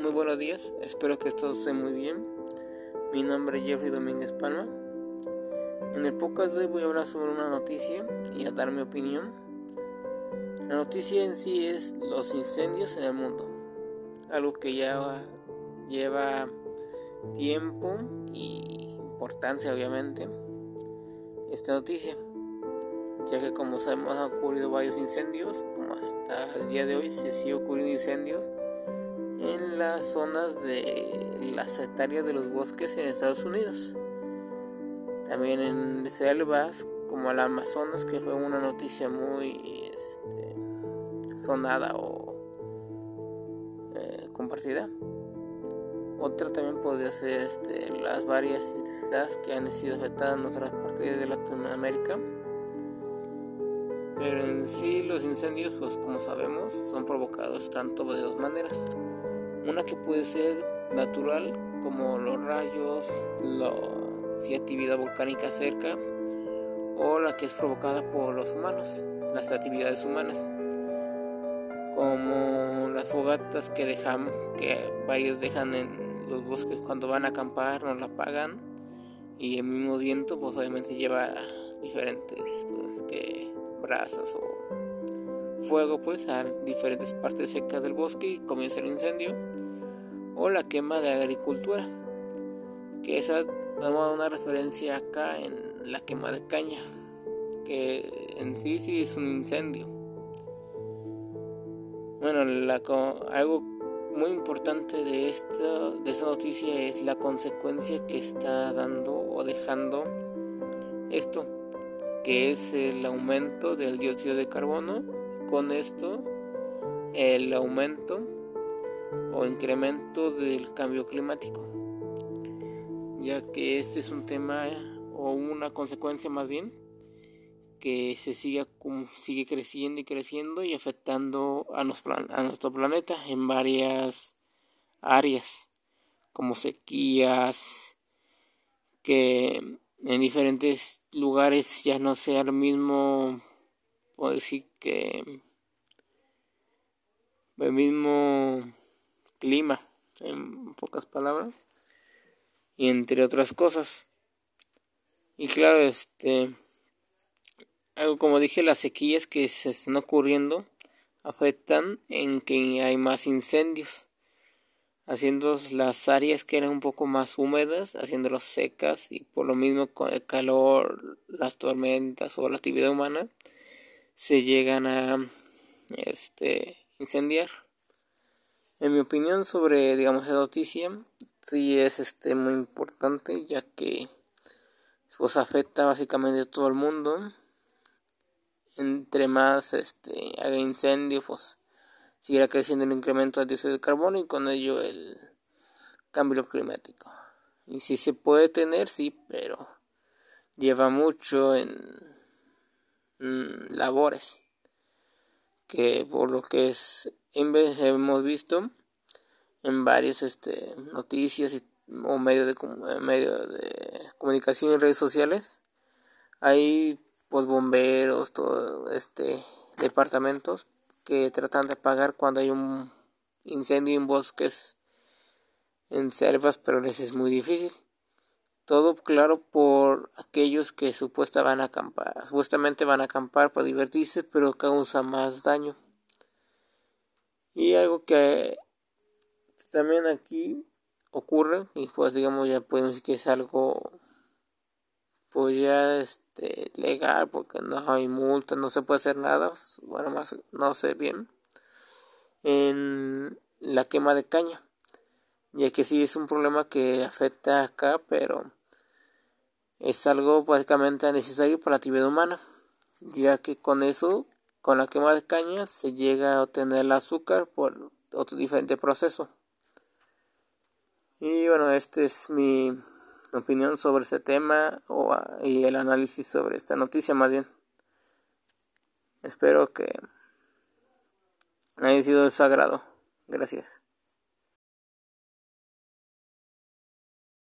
Muy buenos días, espero que todos estén muy bien. Mi nombre es Jeffrey Domínguez Palma. En el podcast de hoy voy a hablar sobre una noticia y a dar mi opinión. La noticia en sí es los incendios en el mundo, algo que ya lleva tiempo y importancia obviamente esta noticia, ya que como sabemos han ocurrido varios incendios, como hasta el día de hoy se sigue ocurriendo incendios en las zonas de las hectáreas de los bosques en Estados Unidos. También en selvas como el Amazonas, que fue una noticia muy este, sonada o eh, compartida. Otra también podría ser este, las varias islas que han sido afectadas en otras partes de Latinoamérica. Pero en sí los incendios, pues como sabemos, son provocados tanto de dos maneras. Una que puede ser natural, como los rayos, si actividad volcánica cerca, o la que es provocada por los humanos, las actividades humanas, como las fogatas que dejan, que varios dejan en los bosques cuando van a acampar, no la apagan, y el mismo viento, pues obviamente lleva diferentes, pues que brasas o fuego pues a diferentes partes secas del bosque y comienza el incendio o la quema de agricultura que esa damos una referencia acá en la quema de caña que en sí sí es un incendio. Bueno algo muy importante de esta de esa noticia es la consecuencia que está dando o dejando esto que es el aumento del dióxido de carbono. Con esto el aumento o incremento del cambio climático, ya que este es un tema o una consecuencia más bien que se sigue, sigue creciendo y creciendo y afectando a, a nuestro planeta en varias áreas, como sequías, que en diferentes lugares ya no sea lo mismo puedo decir que el mismo clima, en pocas palabras, y entre otras cosas. Y claro, este, algo como dije, las sequías que se están ocurriendo afectan en que hay más incendios, haciendo las áreas que eran un poco más húmedas, haciéndolas secas y por lo mismo con el calor, las tormentas o la actividad humana, se llegan a este incendiar. En mi opinión sobre digamos esa noticia sí es este muy importante ya que pues afecta básicamente a todo el mundo. Entre más este haga incendio pues seguirá creciendo el incremento del dióxido de carbono y con ello el cambio climático. Y si se puede tener, sí, pero lleva mucho en Mm, labores que por lo que es hemos visto en varias este, noticias o medios de, medio de comunicación y redes sociales hay pues bomberos todo este departamentos que tratan de apagar cuando hay un incendio en bosques en selvas pero les es muy difícil todo claro por aquellos que supuestamente van a acampar, supuestamente van a acampar para divertirse, pero causa más daño. Y algo que también aquí ocurre, y pues digamos ya podemos decir que es algo pues ya este legal porque no hay multa, no se puede hacer nada, bueno más no sé bien, en la quema de caña, ya que sí es un problema que afecta acá, pero es algo básicamente necesario para la actividad humana, ya que con eso, con la quema de caña, se llega a obtener el azúcar por otro diferente proceso. Y bueno, esta es mi opinión sobre ese tema o, y el análisis sobre esta noticia más bien. Espero que haya sido de su agrado. Gracias.